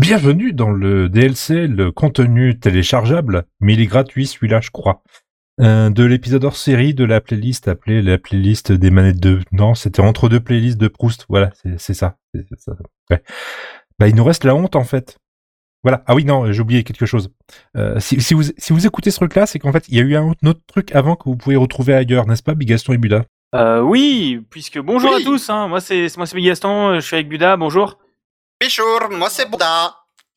Bienvenue dans le DLC, le contenu téléchargeable, mais il est gratuit celui-là, je crois. Euh, de l'épisode hors série de la playlist appelée la playlist des manettes de... Non, c'était entre deux playlists de Proust. Voilà, c'est ça. ça. Ouais. Bah, il nous reste la honte en fait. Voilà. Ah oui, non, j'ai oublié quelque chose. Euh, si, si, vous, si vous écoutez ce truc-là, c'est qu'en fait, il y a eu un autre truc avant que vous pouvez retrouver ailleurs, n'est-ce pas, Bigaston et Buda? Euh, Oui, puisque bonjour Oui. à tous. Hein. Moi, c'est moi, c'est Bigaston. Je suis avec Buda. Bonjour. Bichour, moi c'est Bouddha.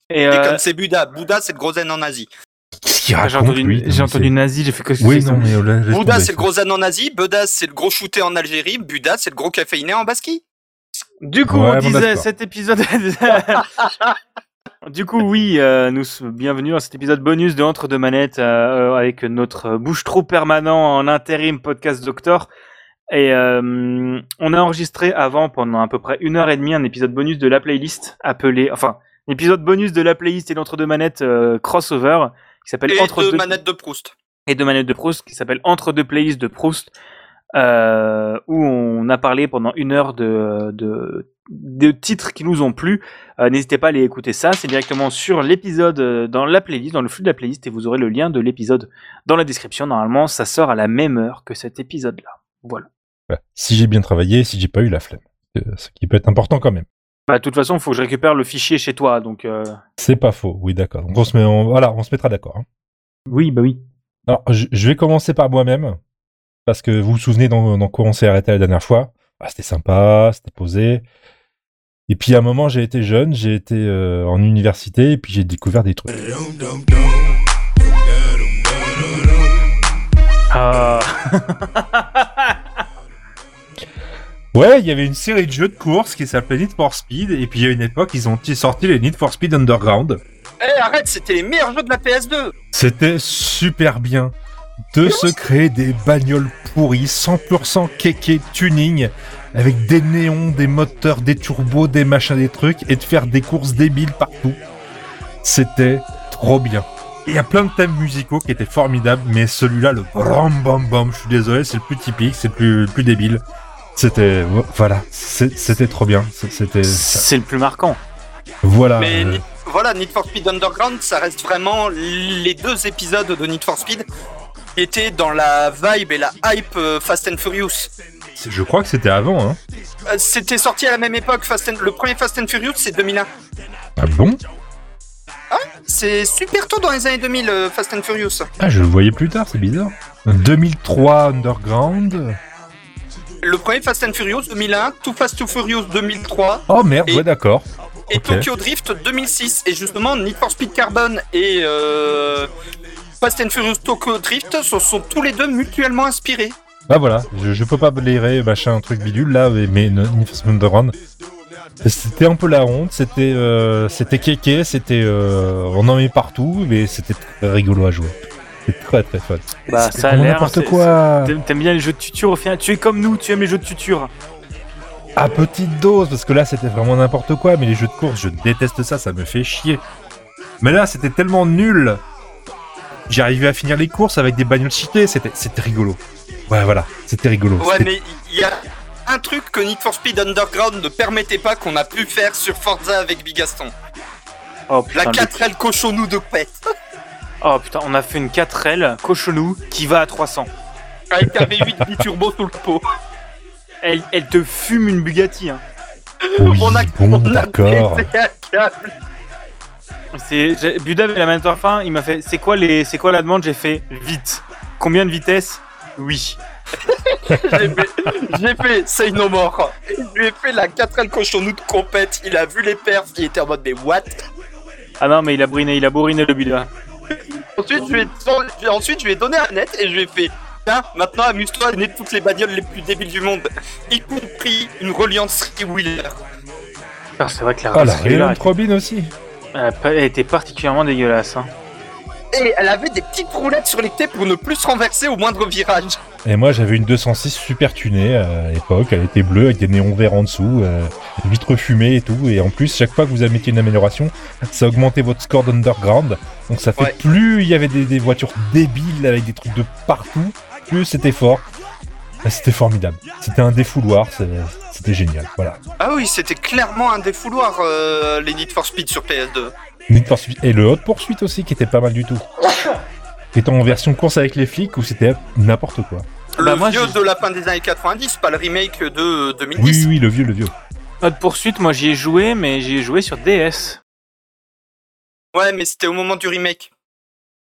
Et Et euh, comme c'est Bouddha, Bouddha c'est le gros zen en Asie. Qu'est-ce qu'il ah, j'ai entendu, lui j'ai entendu nazi. J'ai fait que Oui, non, mais... euh, Bouddha c'est le gros zen en Asie, Bouddha c'est le gros shooté en Algérie, Bouddha c'est le gros caféiné en Basquie. Du coup, Ouais, on bon, disait cet épisode. du coup, oui, euh, nous bienvenue dans cet épisode bonus de Entre deux manettes euh, avec notre bouche trop permanent en intérim podcast Doctor. Et euh, on a enregistré avant pendant à peu près une heure et demie un épisode bonus de la playlist appelé, enfin, un épisode bonus de la playlist et l'entre deux manettes euh, crossover qui s'appelle Entre de deux manettes de Proust. et de manettes de Proust qui s'appelle Entre deux playlists de Proust, euh, où on a parlé pendant une heure de, de, de titres qui nous ont plu. Euh, N'hésitez pas à aller écouter ça, c'est directement sur l'épisode, euh, dans la playlist, dans le flux de la playlist, et vous aurez le lien de l'épisode dans la description. Normalement, ça sort à la même heure que cet épisode-là. Voilà. Si j'ai bien travaillé, si j'ai pas eu la flemme. Euh, Ce qui peut être important quand même. Bah, de toute façon, il faut que je récupère le fichier chez toi, donc euh, C'est pas faux, oui d'accord. Donc on se met, on- voilà, on se mettra d'accord. hein. oui, bah oui. Alors je, vais commencer par moi-même parce que vous vous souvenez dans, dans quoi on s'est arrêté la dernière fois? Ah, c'était sympa, c'était posé. Et puis à un moment j'ai été jeune, j'ai été euh, en université et puis j'ai découvert des trucs. Ah. Ouais, il y avait une série de jeux de course qui s'appelait Need for Speed et puis il y a une époque ils ont sorti les Need for Speed Underground. Eh arrête, c'était les meilleurs jeux de la PS2 C'était super bien de se créer des bagnoles pourries 100% kéké tuning avec des néons, des moteurs, des turbos, des machins, des trucs et de faire des courses débiles partout. C'était trop bien. Il y a plein de thèmes musicaux qui étaient formidables, mais celui-là, le bam bam bam, je suis désolé, c'est le plus typique, c'est le plus, le plus débile. C'était, voilà, c'était trop bien. C'est- C'était, C'est le plus marquant. voilà. Mais euh, Need- voilà, Need for Speed Underground, ça reste vraiment les deux épisodes de Need for Speed qui étaient dans la vibe et la hype euh, Fast and Furious. je crois que c'était avant, hein. Euh, C'était sorti à la même époque, Fast and- le premier Fast and Furious c'est 2001. Ah bon? C'est super tôt dans les années 2000, euh, Fast and Furious. Ah, je le voyais plus tard, c'est bizarre. 2003 Underground. Le premier Fast and Furious 2001, Too Fast Too Furious 2003 Oh merde, Et- ouais, d'accord. et Ok. Tokyo Drift 2006. Et justement, Need for Speed Carbon et euh, Fast and Furious Tokyo Drift se sont tous les deux mutuellement inspirés. Ah voilà, je, je peux pas blairer, machin, un truc bidule là, mais, Need for Speed Underground. C'était un peu la honte, c'était euh, c'était kéké, c'était euh, on en met partout, mais c'était très rigolo à jouer. C'était très très fun. Bah, ça a l'air. n'importe c'est- quoi. T'aimes bien les jeux de tuture au final? Tu es comme nous, tu aimes les jeux de tuture. À petite dose, parce que là c'était vraiment n'importe quoi, mais les jeux de course, je déteste ça, ça me fait chier. Mais là c'était tellement nul. J'arrivais à finir les courses avec des bagnoles cheatées, c'était c'était rigolo. Ouais voilà, c'était rigolo. Ouais, mais il y a un truc que Need for Speed Underground ne permettait pas qu'on a pu faire sur Forza avec Bigaston. Oh La putain, le- 4L cochonou de pète. oh putain, on a fait une 4L cochonou qui va à 300. Avec un V8 biturbo sous le pot. Elle, elle te fume une Bugatti. Hein. Oui, on a, bon, on a d'accord. pété un câble. C'est j'ai- Buda avait la manette en fin, il m'a fait c'est quoi les c'est quoi la demande? J'ai fait vite. Combien de vitesse Oui. J'ai fait, j'ai fait Say No More. Je lui ai fait la 4L cochonou de compète. Il a vu les perfs, il était en mode mais what? Ah non mais il a bourriné, il a bourriné le Buda. Ensuite, je lui ai, ensuite, je lui ai donné un net et je lui ai fait Tiens, maintenant amuse-toi à donner toutes les bagnoles les plus débiles du monde, y compris une reliance Wheeler. Ah, c'est vrai que la Ah la Robin aussi. elle, a pas- elle était particulièrement dégueulasse. Hein. Et elle avait des petites roulettes sur les quais pour ne plus se renverser au moindre virage. Et moi j'avais une 206 super tunée euh, à l'époque, elle était bleue avec des néons verts en dessous, euh, vitres fumées et tout, et en plus chaque fois que vous mettiez une amélioration, ça augmentait votre score d'underground, donc ça fait Ouais. plus il y avait des, des voitures débiles avec des trucs de partout, plus c'était fort. Ah, C'était formidable. C'était un défouloir, c'était génial. Voilà. Ah oui, c'était clairement un défouloir, euh, les Need for Speed sur PS2. Need for Speed- Et le Hot Pursuit aussi, qui était pas mal du tout. Qui était en version course avec les flics, où c'était n'importe quoi. Le Bah, moi, vieux de la fin des années 90, pas le remake de Oui, 2010. oui, oui, le vieux, le vieux. Hot Poursuite, moi j'y ai joué, mais j'y ai joué sur DS. Ouais, mais c'était au moment du remake.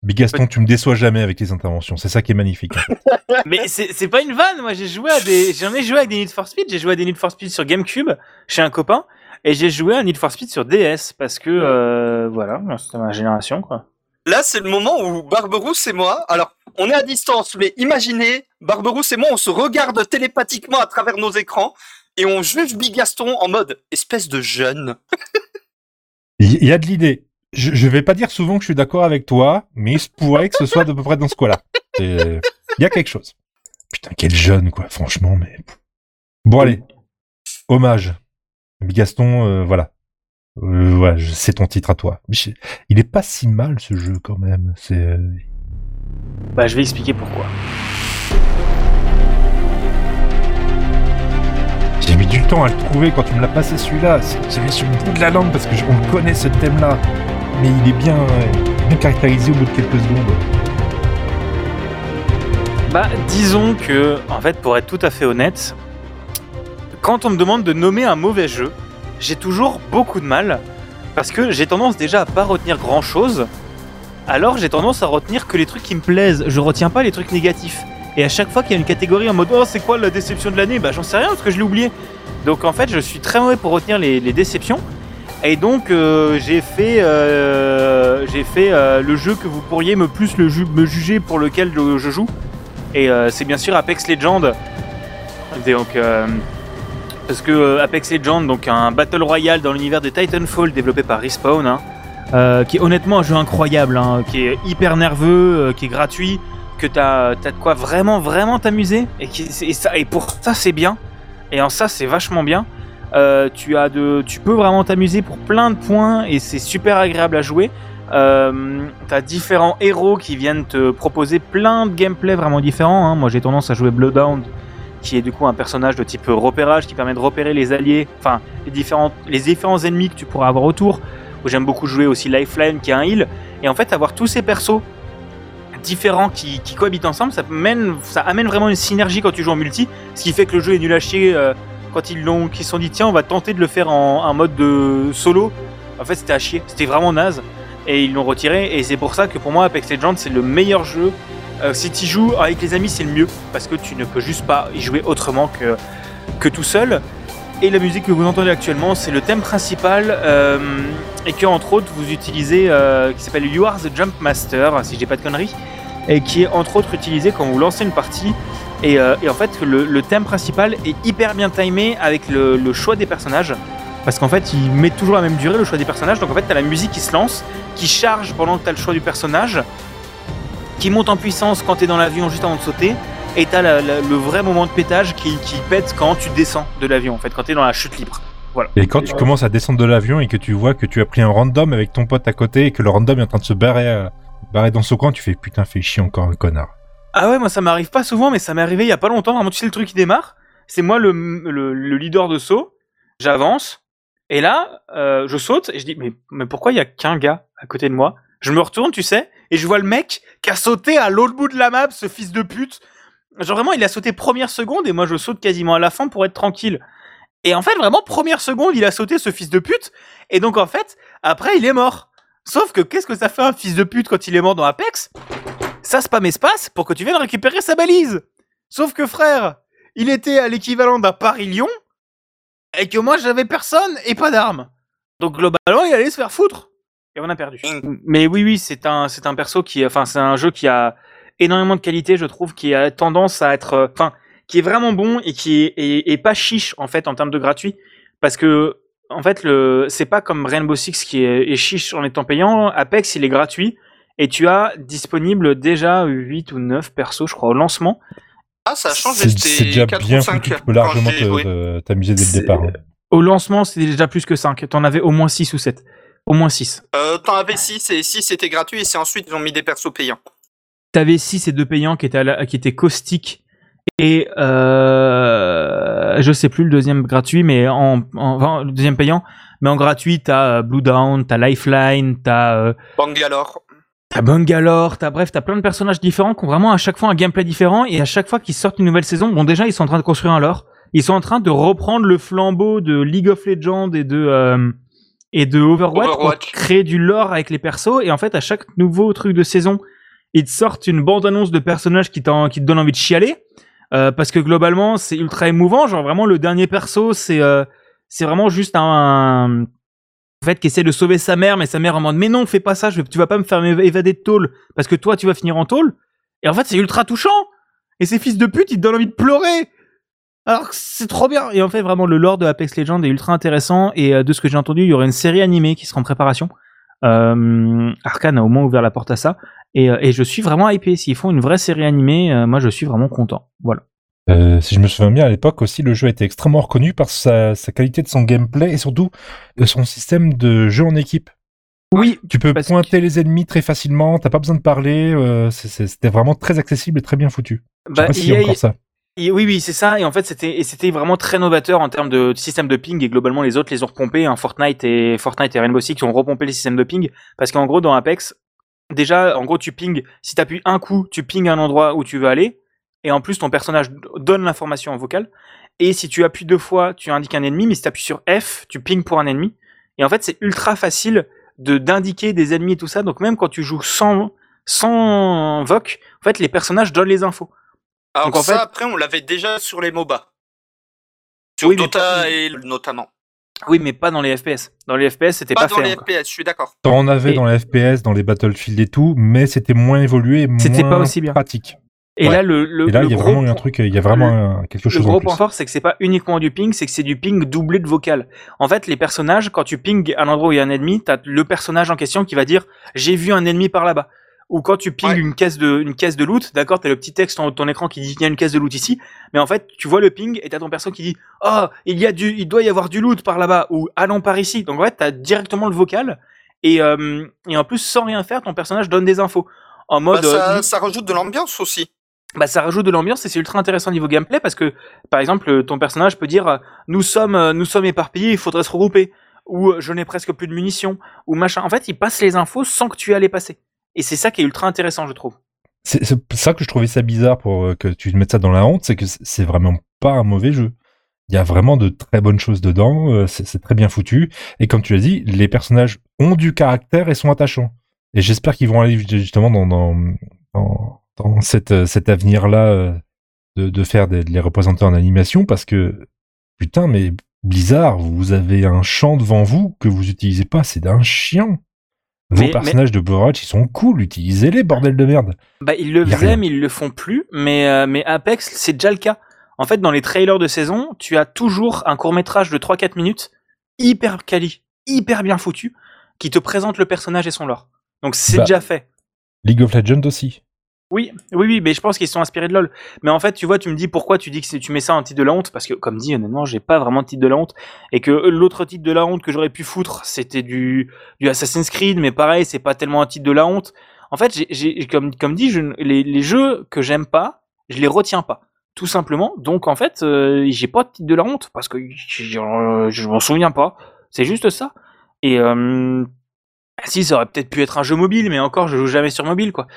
Big Gaston, tu me déçois jamais avec les interventions. C'est ça qui est magnifique. hein. mais c'est c'est pas une vanne, moi j'ai joué à des. J'en ai joué avec des Need for Speed, j'ai joué à des Need for Speed sur GameCube chez un copain, et j'ai joué à Need for Speed sur DS, parce que euh, voilà, c'était ma génération quoi. Là, c'est le moment où Barberousse et moi, alors, on est à distance, mais imaginez, Barberousse et moi, on se regarde télépathiquement à travers nos écrans et on juge Big Gaston en mode espèce de jeune. Il y, a de l'idée. Je, je vais pas dire souvent que je suis d'accord avec toi, mais il se pourrait que ce soit de peu près dans ce coin-là. Il y a quelque chose. Putain, quel jeune, quoi, franchement, mais. Bon, allez. Hommage. Gaston, euh, voilà. Euh, ouais, c'est ton titre à toi. Il est pas si mal ce jeu quand même. C'est. euh, Bah je vais expliquer pourquoi. J'ai mis du temps à le trouver quand tu me l'as passé celui-là. J'avais sur le bout de la langue parce que je- on connaît ce thème-là. Mais il est bien, bien caractérisé au bout de quelques secondes. Bah, disons que, en fait, pour être tout à fait honnête, quand on me demande de nommer un mauvais jeu, j'ai toujours beaucoup de mal parce que j'ai tendance déjà à pas retenir grand chose. Alors j'ai tendance à retenir que les trucs qui me plaisent. Je retiens pas les trucs négatifs. Et à chaque fois qu'il y a une catégorie en mode oh c'est quoi la déception de l'année, bah j'en sais rien parce que je l'ai oublié. Donc en fait je suis très mauvais pour retenir les, déceptions. Et donc euh, j'ai fait, euh, euh, le jeu que vous pourriez me plus me juger pour lequel je, joue. Et c'est bien sûr Apex Legends. Donc, parce que euh, Apex Legends, donc un battle royale dans l'univers de Titanfall développé par Respawn, hein, euh, qui est honnêtement un jeu incroyable, hein, qui est hyper nerveux, euh, qui est gratuit, que t'as as de quoi vraiment vraiment t'amuser et, et, ça, et pour ça c'est bien. Et en ça c'est vachement bien. Tu as de, tu peux vraiment t'amuser pour plein de points et c'est super agréable à jouer. Euh, t'as différents héros qui viennent te proposer plein de gameplay vraiment différents. hein. Moi j'ai tendance à jouer Bloodhound, qui est du coup un personnage de type repérage qui permet de repérer les alliés, enfin les différents, les différents ennemis que tu pourras avoir autour. J'aime beaucoup jouer aussi Lifeline qui est un heal. Et en fait avoir tous ces persos différents qui, cohabitent ensemble, ça, mène, ça amène vraiment une synergie quand tu joues en multi. Ce qui fait que le jeu est nul à chier euh, quand ils l'ont, qu'ils se sont dit tiens on va tenter de le faire en, en mode de solo. En fait c'était à chier, c'était vraiment naze et ils l'ont retiré et c'est pour ça que pour moi Apex Legends c'est le meilleur jeu Euh, si tu joues avec les amis c'est le mieux parce que tu ne peux juste pas y jouer autrement que, que tout seul. Et la musique que vous entendez actuellement c'est le thème principal euh, et que entre autres vous utilisez euh, qui s'appelle You Are the Jump Master si j'ai pas de conneries et qui est entre autres utilisé quand vous lancez une partie. Et, en fait le, thème principal est hyper bien timé avec le, le choix des personnages parce qu'en fait il met toujours la même durée le choix des personnages. Donc en fait t'as la musique qui se lance qui charge pendant que t'as le choix du personnage qui monte en puissance quand t'es dans l'avion juste avant de sauter et t'as la- la- le vrai moment de pétage qui, qui pète quand tu descends de l'avion en fait quand t'es dans la chute libre voilà Et quand tu commences à descendre de l'avion et que tu vois que tu as pris un random avec ton pote à côté et que le random est en train de se barrer, euh, barrer dans son coin, tu fais putain, fais chier encore un connard. Ah ouais, moi ça m'arrive pas souvent, mais ça m'est arrivé il y a pas longtemps. Vraiment, tu sais, le truc qui démarre, c'est moi le, le, le leader de saut, j'avance, et là, euh, je saute, et je dis, mais, mais pourquoi il y a qu'un gars à côté de moi? Je me retourne, tu sais, et je vois le mec qui a sauté à l'autre bout de la map, ce fils de pute. Genre vraiment, il a sauté première seconde, et moi je saute quasiment à la fin pour être tranquille. Et en fait, vraiment, première seconde, il a sauté ce fils de pute, et donc en fait, après, il est mort. Sauf que qu'est-ce que ça fait un fils de pute quand il est mort dans Apex? Ça spam espace pour que tu viennes récupérer sa balise. Sauf que frère, il était à l'équivalent d'un Paris-Lyon et que moi j'avais personne et pas d'armes. Donc globalement, il allait se faire foutre et on a perdu. Mais oui, oui, c'est un, c'est un perso qui, enfin, c'est un jeu qui a énormément de qualité, je trouve, qui a tendance à être, euh, enfin, qui est vraiment bon et qui est, et, et pas chiche en fait en termes de gratuit, parce que en fait, le, c'est pas comme Rainbow Six qui est, est chiche en étant payant. Apex, il est gratuit. Et tu as disponible déjà 8 ou 9 persos, je crois, au lancement. Ah, ça a changé, C'est c'est déjà c'était 4 bien ou 5 foutu, tu peux largement t'amuser dès le C'est- départ. hein. Au lancement, c'était déjà plus que 5. T'en avais au moins 6 ou 7. Au moins 6. Euh, T'en avais 6 et 6 c'était gratuit et c'est ensuite ils ont mis des persos payants. T'avais 6 et 2 payants qui étaient, à la- qui étaient caustiques Et euh, je sais plus le deuxième gratuit, mais en, en enfin, le deuxième payant, mais en gratuit, t'as euh, Blue Down, t'as Lifeline, t'as euh, Bangalore. T'as Bangalore, t'as bref, t'as plein de personnages différents qui ont vraiment à chaque fois un gameplay différent et à chaque fois qu'ils sortent une nouvelle saison, bon déjà ils sont en train de construire un lore, ils sont en train de reprendre le flambeau de League of Legends et de euh, et de Overwatch, pour Overwatch. créer du lore avec les persos et en fait à chaque nouveau truc de saison, ils te sortent une bande annonce de personnages qui, qui te donnent envie de chialer euh, parce que globalement c'est ultra émouvant, genre vraiment le dernier perso c'est euh, c'est vraiment juste un, un- en fait, qui essaie de sauver sa mère, mais sa mère en mode mais non, fais pas ça, je, tu vas pas me faire évader de tôle parce que toi tu vas finir en tôle. Et en fait, c'est ultra touchant. Et ces fils de pute, ils te donnent envie de pleurer. Alors c'est trop bien. Et en fait, vraiment, le lore de Apex Legends est ultra intéressant. Et euh, de ce que j'ai entendu, il y aurait une série animée qui sera en préparation. Euh, Arkane a au moins ouvert la porte à ça. Et, euh, et je suis vraiment hypé. S'ils font une vraie série animée, euh, moi je suis vraiment content. Voilà. Euh, si je me souviens bien, à l'époque aussi, le jeu été extrêmement reconnu par sa, sa qualité de son gameplay et surtout de son système de jeu en équipe. Oui, Tu peux pointer les ennemis très facilement, t'as pas besoin de parler, euh, c'était vraiment très accessible et très bien foutu. Je sais bah, pas s'il y a encore ça. Oui, oui, c'est ça. Et en fait, c'était vraiment très novateur en termes de système de ping. Et globalement, les autres les ont repompés. Hein, Fortnite et Fortnite et Rainbow Six qui ont repompé les systèmes de ping. Parce qu'en gros, dans Apex, déjà, en gros, tu ping. Si t'appuies un coup, tu ping un endroit où tu veux aller. Et en plus, ton personnage donne l'information en. Et si tu appuies deux fois, tu indiques un ennemi. Mais si t'appuies sur F, tu ping pour un ennemi. Et en fait, c'est ultra facile de d'indiquer des ennemis et tout ça. Donc même quand tu joues sans sans voc, en fait, les personnages donnent les infos. Alors Donc, en ça, fait- après, on l'avait déjà sur les MOBA. Sur Oui, Dota pas- et notamment. Oui, mais pas dans les FPS. Dans les FPS, c'était Pas, pas, dans fait. les. FPS, je suis d'accord. T'en avais Et- dans les FPS, dans les Battlefield et tout, mais c'était moins évolué et moins C'était pas aussi bien. pratique. Et Ouais. là, le, le, et là, le il y a gros vraiment un truc, il y a vraiment quelque Le chose en gros plus. point fort, c'est que c'est pas uniquement du ping, c'est que c'est du ping doublé de vocal. En fait, les personnages, quand tu ping à l'endroit où il y a un ennemi, t'as le personnage en question qui va dire j'ai vu un ennemi par là-bas. Ou quand tu ping Ouais. une caisse de une caisse de loot, d'accord, t'as le petit texte en haut de ton écran qui dit il y a une caisse de loot ici, mais en fait tu vois le ping et t'as ton perso qui dit oh il y a du il doit y avoir du loot par là-bas ou allons par ici. Donc en fait t'as directement le vocal et euh, et en plus sans rien faire ton personnage donne des infos en Bah, mode euh, ça, ça rajoute de l'ambiance aussi. bah, ça rajoute de l'ambiance et c'est ultra intéressant niveau gameplay parce que par exemple ton personnage peut dire euh, nous sommes euh, nous sommes éparpillés il faudrait se regrouper ou je n'ai presque plus de munitions ou machin en fait il passe les infos sans que tu aies les passer et c'est ça qui est ultra intéressant je trouve C'est ça que je trouvais ça bizarre pour euh, que tu mettes ça dans la honte, c'est que c'est- vraiment pas un mauvais jeu. Il y a vraiment de très bonnes choses dedans, euh, c'est très bien foutu. Et comme tu l'as dit, les personnages ont du caractère et sont attachants. Et j'espère qu'ils vont aller justement dans, dans, dans, cette, euh, cet avenir-là de, de faire des, de les représenter en animation parce que, putain, mais Blizzard, vous avez un champ devant vous que vous utilisez pas, c'est d'un chien. Vos Mais- personnages de Overwatch, ils sont cool, utilisez-les, bordel de merde. bah ils le faisaient mais ils le font plus mais euh, mais Apex c'est déjà le cas en fait dans les trailers de saison tu as toujours un court métrage de 3-4 minutes hyper quali hyper bien foutu qui te présente le personnage et son lore donc c'est Bah. déjà fait League of Legends aussi. Oui, oui, oui, mais je pense qu'ils sont inspirés de LoL. Mais en fait, tu vois, tu me dis pourquoi tu dis que tu mets ça en titre de la honte parce que, comme dit, honnêtement, j'ai pas vraiment de titre de la honte et que euh, l'autre titre de la honte que j'aurais pu foutre, c'était du Assassin's Creed, mais pareil, c'est pas tellement un titre de la honte. En fait, comme comme dit, les jeux que j'aime pas, je les retiens pas, tout simplement. Donc en fait, euh, j'ai pas de titre de la honte parce que je, je m'en souviens pas. C'est juste ça. Et euh, si ça aurait peut-être pu être un jeu mobile, mais encore, je joue jamais sur mobile, quoi.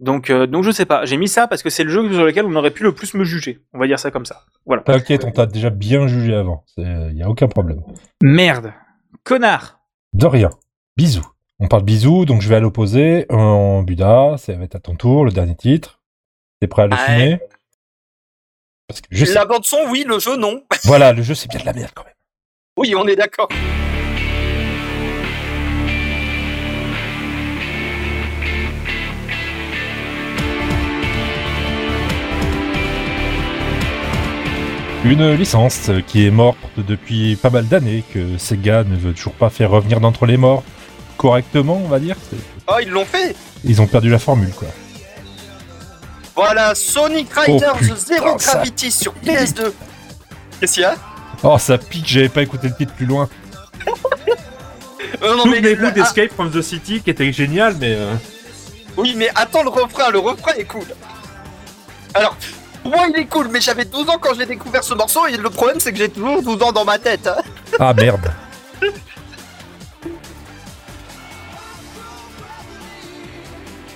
Donc, euh, donc je sais pas. J'ai mis ça parce que c'est le jeu sur lequel on aurait pu le plus me juger. On va dire ça comme ça. Voilà. T'inquiète, on t'a déjà bien jugé avant. Il y a aucun problème. Merde. Connard. De rien. Bisous. On parle bisous, donc je vais à l'opposé. En Buda, ça va être à ton tour, le dernier titre. T'es prêt à le Ouais. finir Parce que je sais- La bande son, oui, le jeu, non. Voilà, le jeu c'est bien de la merde quand même. Oui, on est d'accord. Une licence qui est morte depuis pas mal d'années, que Sega ne veut toujours pas faire revenir d'entre les morts correctement, on va dire. Oh, ils l'ont fait. Ils ont perdu la formule, quoi. Voilà, Sonic Riders Oh, Zero ça- Gravity sur PS2. Qu'est-ce qu'il y a Oh, ça pique, j'avais pas écouté le titre plus loin. Euh, non, mais- Souvenez-vous ah, d'Escape from the City, qui était génial, mais... euh, Oui, mais attends le refrain, le refrain est cool. Alors, Moi, il est cool, mais j'avais 12 ans quand j'ai découvert ce morceau et le problème, c'est que j'ai toujours 12 ans dans ma tête. Ah merde.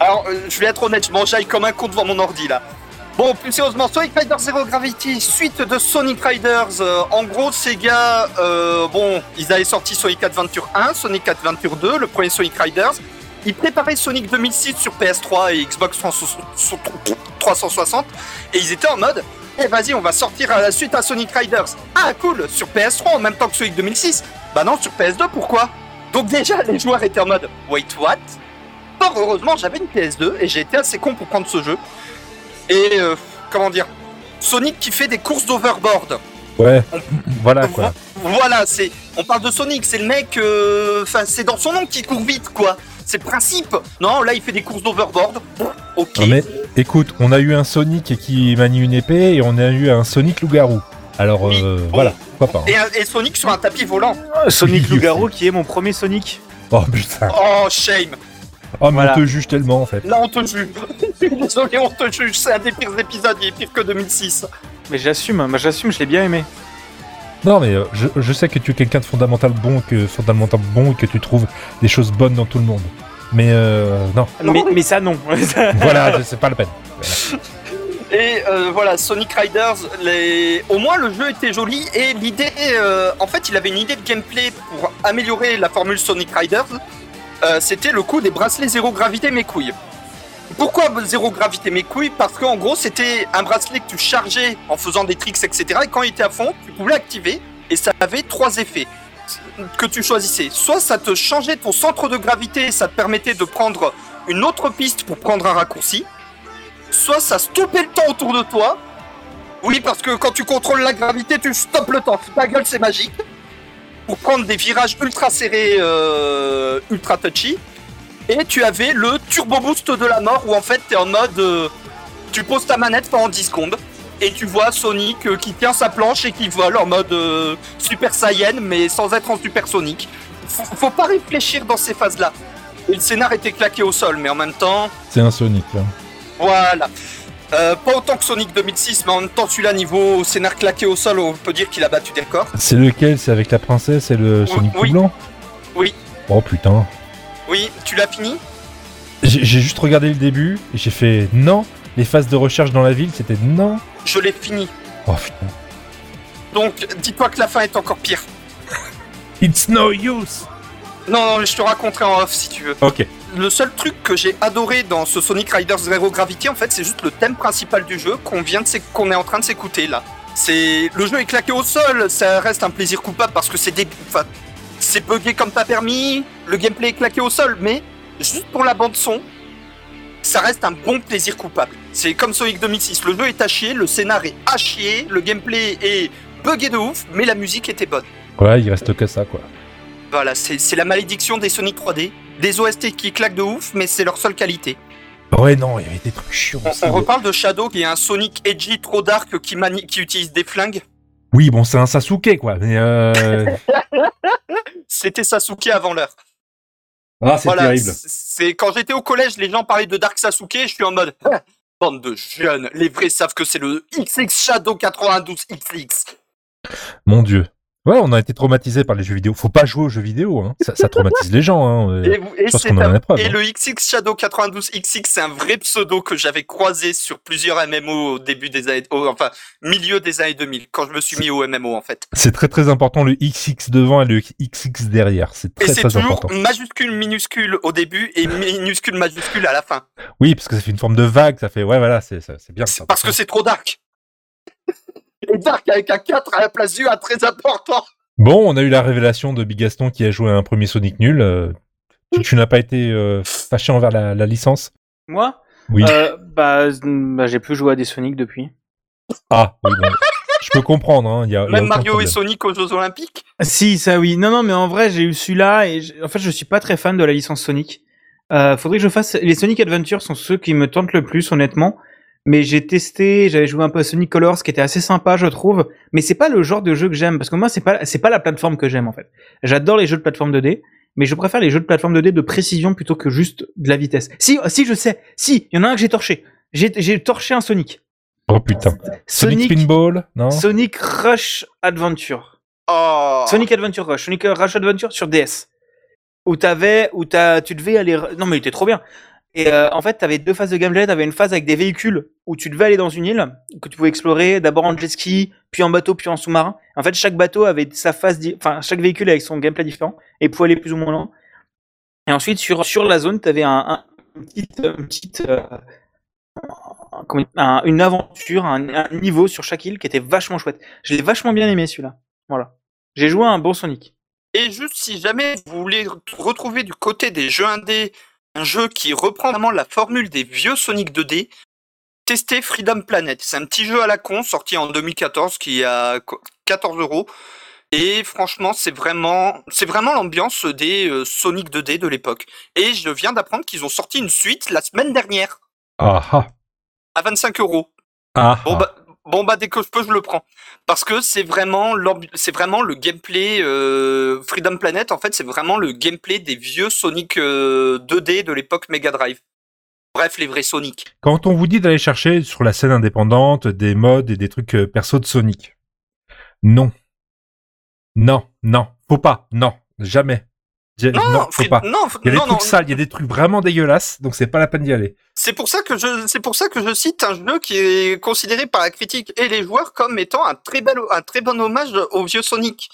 Alors, euh, je vais être honnête, je m'enjaille comme un con devant mon ordi là. Bon, plus sérieusement, Sonic Riders Zero Gravity, suite de Sonic Riders. euh, en gros, ces gars, euh, bon, ils avaient sorti Sonic Adventure 1, Sonic Adventure 2, le premier Sonic Riders. Ils préparaient Sonic 2006 sur PS3 et Xbox 360 et ils étaient en mode, eh vas-y, on va sortir à la suite à Sonic Riders. Ah cool, sur PS3 en même temps que Sonic 2006. Bah non, sur PS2, pourquoi? Donc déjà, les joueurs étaient en mode, wait what? Fort heureusement, j'avais une PS2 et j'ai été assez con pour prendre ce jeu. Et euh, comment dire Sonic qui fait des courses d'overboard. Ouais. Voilà quoi. Voilà, c'est. On parle de Sonic, c'est le mec. euh, Enfin, c'est dans son nom qu'il court vite, quoi. C'est le principe. Non, là, il fait des courses d'overboard. Ok. Non, mais écoute, on a eu un Sonic qui manie une épée et on a eu un Sonic loup-garou. Alors Oui, euh, bon. voilà, pourquoi pas. hein. Et, Sonic sur un tapis volant. Sonic Oui, Loup-Garou qui est mon premier Sonic. Oh putain. Oh, shame. Oh mais Voilà. on te juge tellement en fait. Là, on te juge. Désolé, on te juge. C'est un des pires épisodes. Il est pire que 2006. Mais j'assume, moi j'assume, je l'ai bien aimé. Non mais euh, je, je sais que tu es quelqu'un de fondamental bon, que fondamental bon et que tu trouves des choses bonnes dans tout le monde. Mais euh, non. Mais, mais ça non. voilà, c'est pas la peine. Et euh, voilà, Sonic Riders, les... au moins le jeu était joli et l'idée, euh, en fait, il avait une idée de gameplay pour améliorer la formule Sonic Riders. Euh, C'était le coup des bracelets zéro gravité mes couilles. Pourquoi zéro gravité mes couilles? Parce qu'en gros, c'était un bracelet que tu chargeais en faisant des tricks, etc. Et quand il était à fond, tu pouvais l'activer et ça avait trois effets que tu choisissais. Soit ça te changeait ton centre de gravité, ça te permettait de prendre une autre piste pour prendre un raccourci soit ça stoppait le temps autour de toi. Oui, parce que quand tu contrôles la gravité, tu stoppes le temps. Ta gueule, c'est magique. Pour prendre des virages ultra serrés, euh, ultra touchy. Et tu avais le turbo boost de la mort où en fait t'es en mode. euh, tu poses ta manette pendant 10 secondes. Et tu vois Sonic euh, qui tient sa planche et qui vole en mode euh, Super Saiyan, mais sans être en Super Sonic. Faut, faut pas réfléchir dans ces phases-là. Et le scénar était claqué au sol, mais en même temps. C'est un Sonic. hein. Voilà. Euh, pas autant que Sonic 2006, mais en même temps, celui-là, niveau scénar claqué au sol, on peut dire qu'il a battu des records. C'est lequel? C'est avec la princesse et le Sonic oui. blanc Oui. Oh putain. Oui, tu l'as fini? J'ai juste regardé le début et j'ai fait non. Les phases de recherche dans la ville, c'était non. Je l'ai fini. Oh putain. Donc, dis-toi que la fin est encore pire. It's no use. Non, non, je te raconterai en off si tu veux. Ok. Le seul truc que j'ai adoré dans ce Sonic Riders Zero Gravity, en fait, c'est juste le thème principal du jeu qu'on vient de qu'on est en train de s'écouter là. C'est le jeu est claqué au sol, ça reste un plaisir coupable parce que c'est des, enfin, c'est buggé comme pas permis. Le gameplay est claqué au sol, mais juste pour la bande son, ça reste un bon plaisir coupable. C'est comme Sonic 2006, le jeu est à chier, le scénar est à chier, le gameplay est buggé de ouf, mais la musique était bonne. Ouais, il reste que ça quoi. Voilà, c'est c'est la malédiction des Sonic 3D. Des OST qui claquent de ouf, mais c'est leur seule qualité. Ouais, non, il y avait des trucs chiants. On reparle de Shadow, qui est un Sonic edgy trop dark qui, manie- qui utilise des flingues. Oui, bon, c'est un Sasuke quoi. Mais euh... C'était Sasuke avant l'heure. Ah, c'est Voilà, terrible. c'est- quand j'étais au collège, les gens parlaient de Dark Sasuke, je suis en mode bande de jeunes, les vrais savent que c'est le XX Shadow 92 XX. Mon dieu. Ouais, on a été traumatisés par les jeux vidéo. Faut pas jouer aux jeux vidéo, hein. Ça, ça traumatise les gens, hein. Et, vous- et Je pense c'est qu'on en un- a la preuve. et hein. le XX Shadow 92 XX, c'est un vrai pseudo que j'avais croisé sur plusieurs MMO au début des années, au- enfin milieu des années 2000, quand je me suis mis au MMO en fait. C'est très très important le XX devant et le XX derrière. C'est Et très c'est très toujours important. majuscule minuscule au début et minuscule majuscule à la fin. Oui, parce que ça fait une forme de vague, ça fait ouais voilà, c'est c'est bien. C'est ça. parce que c'est trop dark. Et dark avec un 4 à la place du A, très important. Bon, on a eu la révélation de Bigaston qui a joué à un premier Sonic nul. euh, tu tu n'as pas été euh, fâché envers la, la licence? Moi? Oui. euh, Bah, bah, j'ai plus joué à des Sonic depuis. Ah, oui, bon. Je peux comprendre, hein. Il y a, il y a Même Mario et. Sonic aux Jeux Olympiques? Si, ça oui. Non, non, mais en vrai, j'ai eu celui-là et en fait, je suis pas très fan de la licence Sonic. Euh, faudrait que je fasse. Les Sonic Adventure sont ceux qui me tentent le plus, honnêtement. Mais j'ai testé, j'avais joué un peu à Sonic Colors, qui était assez sympa, je trouve. Mais c'est pas le genre de jeu que j'aime, parce que moi, c'est pas, c'est pas la plateforme que j'aime en fait. J'adore les jeux de plateforme 2D, mais je préfère les jeux de plateforme 2D de précision plutôt que juste de la vitesse. Si, si, je sais. Si, il y en a un que j'ai torché. J'ai, j'ai torché un Sonic. Oh putain. Sonic, Sonic, Spinball Non? Sonic Rush Adventure. Oh. Sonic Adventure Rush. Sonic Rush Adventure sur DS. Où t'avais, où t'as, tu devais aller. Non, mais il était trop bien. Et euh, en fait, t'avais deux phases de gameplay. T'avais une phase avec des véhicules où tu devais aller dans une île que tu pouvais explorer d'abord en jet ski, puis en bateau, puis en sous-marin. En fait, chaque bateau avait sa phase, enfin chaque véhicule avec son gameplay différent et pouvait aller plus ou moins lent. Et ensuite, sur sur la zone, une petite, une petite, euh, un- comment- un- une aventure, un, niveau sur chaque île qui était vachement chouette. Je l'ai vachement bien aimé celui-là. Voilà. J'ai joué à un bon Sonic. Et juste si jamais vous voulez re- retrouver du côté des jeux indés un jeu qui reprend vraiment la formule des vieux Sonic 2D, testez Freedom Planet. C'est un petit jeu à la con sorti en 2014 qui a qu- 14 euros. Et franchement, c'est vraiment, c'est vraiment l'ambiance des euh, Sonic 2D de l'époque. Et je viens d'apprendre qu'ils ont sorti une suite la semaine dernière Ah ah. à 25 euros. Ah Bon ah. bah, bon bah dès que je peux je le prends parce que c'est vraiment c'est vraiment le gameplay euh, Freedom Planet en fait c'est vraiment le gameplay des vieux Sonic euh, 2D de l'époque Mega Drive. Bref les vrais Sonic. Quand on vous dit d'aller chercher sur la scène indépendante des modes et des trucs euh, perso de Sonic, non. Non, non, faut pas, non, jamais. Non, faut Fri- pas. non, f- Il y a des non, non, trucs sales, il y a des trucs vraiment dégueulasses, donc c'est pas la peine d'y aller. c'est pour ça que je c'est pour ça que je cite un jeu qui est considéré par la critique et les joueurs comme étant un très bel un très bon hommage au vieux Sonic.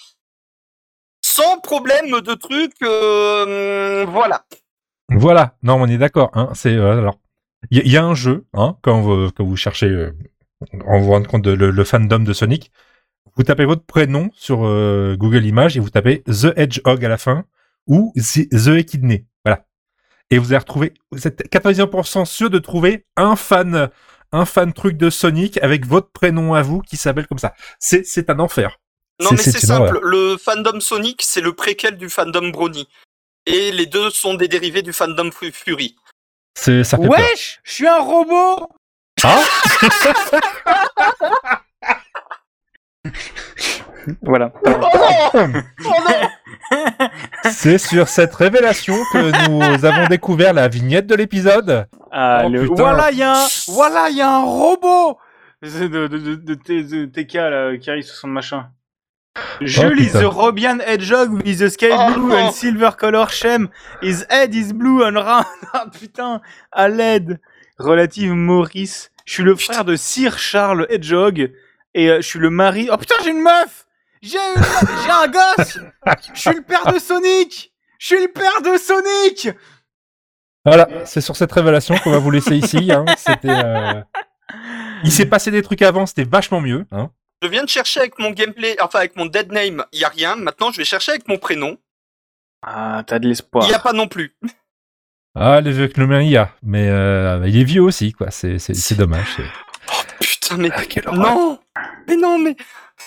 Sans problème de trucs euh, voilà. Voilà, non, on est d'accord. Hein, c'est euh, alors, il y, a- il y a un jeu, hein, quand vous, quand vous cherchez, euh, en vous rendant compte de le, le fandom de Sonic, vous tapez votre prénom sur euh, Google Images et vous tapez The Hedgehog à la fin ou The Echidné, voilà. Et vous allez retrouver, vous êtes 99% sûr de trouver un fan, un fan truc de Sonic avec votre prénom à vous qui s'appelle comme ça. C'est c'est un enfer. Non mais c'est simple, le fandom Sonic, c'est le préquel du fandom Brony. Et les deux sont des dérivés du fandom Fu- Fury. C'est ça fait. Wesh, je suis un robot. Ah Voilà. C'est sur cette révélation que nous avons découvert la vignette de l'épisode. Ah, Oh, le- putain. Voilà, il y a un, voilà, il y a un robot de, de, de, de, de T- de TK là, qui arrive sur son machin. Julie, putain. the Robian Hedgehog with the sky Oh, blue non. and silver color shem. His head is blue and round. Ah putain, à l'aide. Relative Maurice. Je suis le frère de Sir Charles Hedgehog et euh, je suis le mari. Oh putain, j'ai une meuf. J'ai une... j'ai un gosse. Je suis le père de Sonic. Je suis le père de Sonic. Voilà, c'est sur cette révélation qu'on va vous laisser ici. Hein. C'était, euh, il s'est passé des trucs avant, c'était vachement mieux. Hein. Je viens de chercher avec mon gameplay, enfin avec mon dead name, il y a rien. Maintenant, je vais chercher avec mon prénom. Ah, t'as de l'espoir. Il y a pas non plus. Ah, le vieux que le mien il y a, mais euh, il est vieux aussi, quoi. C'est, c'est, c'est dommage. c'est- Putain mais Ah, non, mais non mais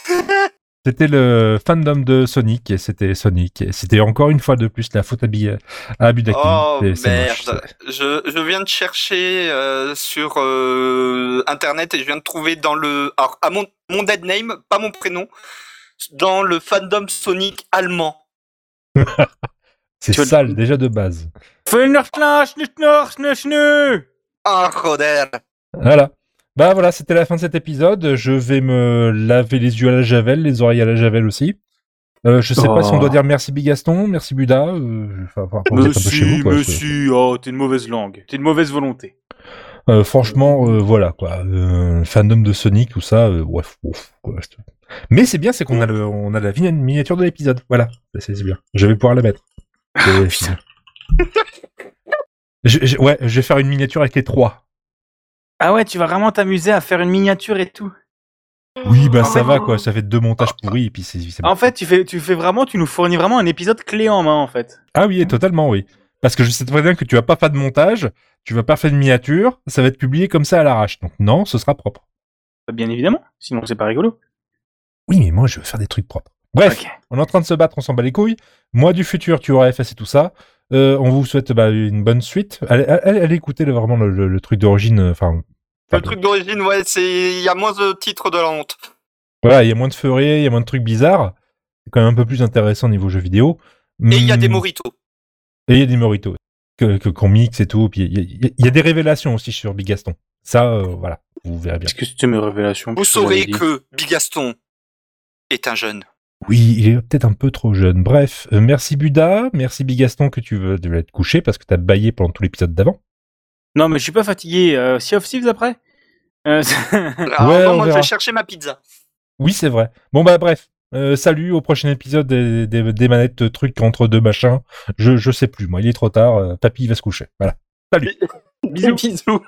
C'était le fandom de Sonic et c'était Sonic. Et c'était encore une fois de plus la faute à, Bi- à Abudaki. oh moche, merde. Je, je viens de chercher euh, sur euh, internet et je viens de trouver dans le alors à mon mon dead name, pas mon prénom, dans le fandom Sonic allemand. c'est sale déjà de base. Ah. Voilà. Bah voilà, c'était la fin de cet épisode. Je vais me laver les yeux à la javel, les oreilles à la javel aussi. Euh, je sais pas Oh. si on doit dire merci Bigaston, merci Buda. Euh, enfin, vous. C'est- monsieur, oh, t'es une mauvaise langue, t'es une mauvaise volonté. Euh, franchement, euh, voilà quoi. Euh, fandom de Sonic, tout ça, bref, ouf, quoi, Mais c'est bien, c'est qu'on a le, on a la miniature de l'épisode. Voilà, c'est bien. Je vais pouvoir la mettre. Je- ouais, je vais faire une miniature avec les trois. Ah ouais, tu vas vraiment t'amuser à faire une miniature et tout. Oui, bah En ça fait- va quoi. Ça fait deux montages pourris et puis c'est. En fait, tu fais, tu fais vraiment, tu nous fournis vraiment un épisode clé en main en fait. Ah oui, totalement, oui. Parce que je sais très bien que tu vas pas faire de montage, tu vas pas faire de miniature, ça va être publié comme ça à l'arrache. Donc non, ce sera propre. Bien évidemment, sinon c'est pas rigolo. Oui, mais moi je veux faire des trucs propres. Bref, on est en train de se battre, on s'en bat les couilles. Moi du futur, tu auras effacé tout ça. Euh, on vous souhaite bah, une bonne suite. Allez, allez, allez écouter le- vraiment le, le- le truc d'origine. euh, Enfin, Le truc d'origine, ouais, c'est il y a moins de titres de la honte. voilà, il y a moins de furets, il y a moins de trucs bizarres. C'est quand même un peu plus intéressant niveau jeu vidéo. Et il y a des Hmm, moritos. Et il y a des moritos que que- qu'on mixe et tout. Puis il y, a- y y des révélations aussi sur Bigaston. Ça, euh, voilà, vous verrez bien. Est-ce que c'était mes révélations Vous saurez que Bigaston est un jeune. Oui, il est peut-être un peu trop jeune. Bref, euh, merci Buda, merci Bigaston que tu veux devais être couché parce que t'as baillé pendant tout l'épisode d'avant. Non, mais je suis pas fatigué. Euh, sea of Thieves après? Euh, Alors, Ouais, non, on moi, je verra. vais chercher ma pizza. Oui, c'est vrai. Bon bah bref, euh, salut au prochain épisode des, des- des manettes euh, trucs entre deux machins. Je, je sais plus, moi, il est trop tard. euh, papy il va se coucher. Voilà. Salut. Bisous. Bisous.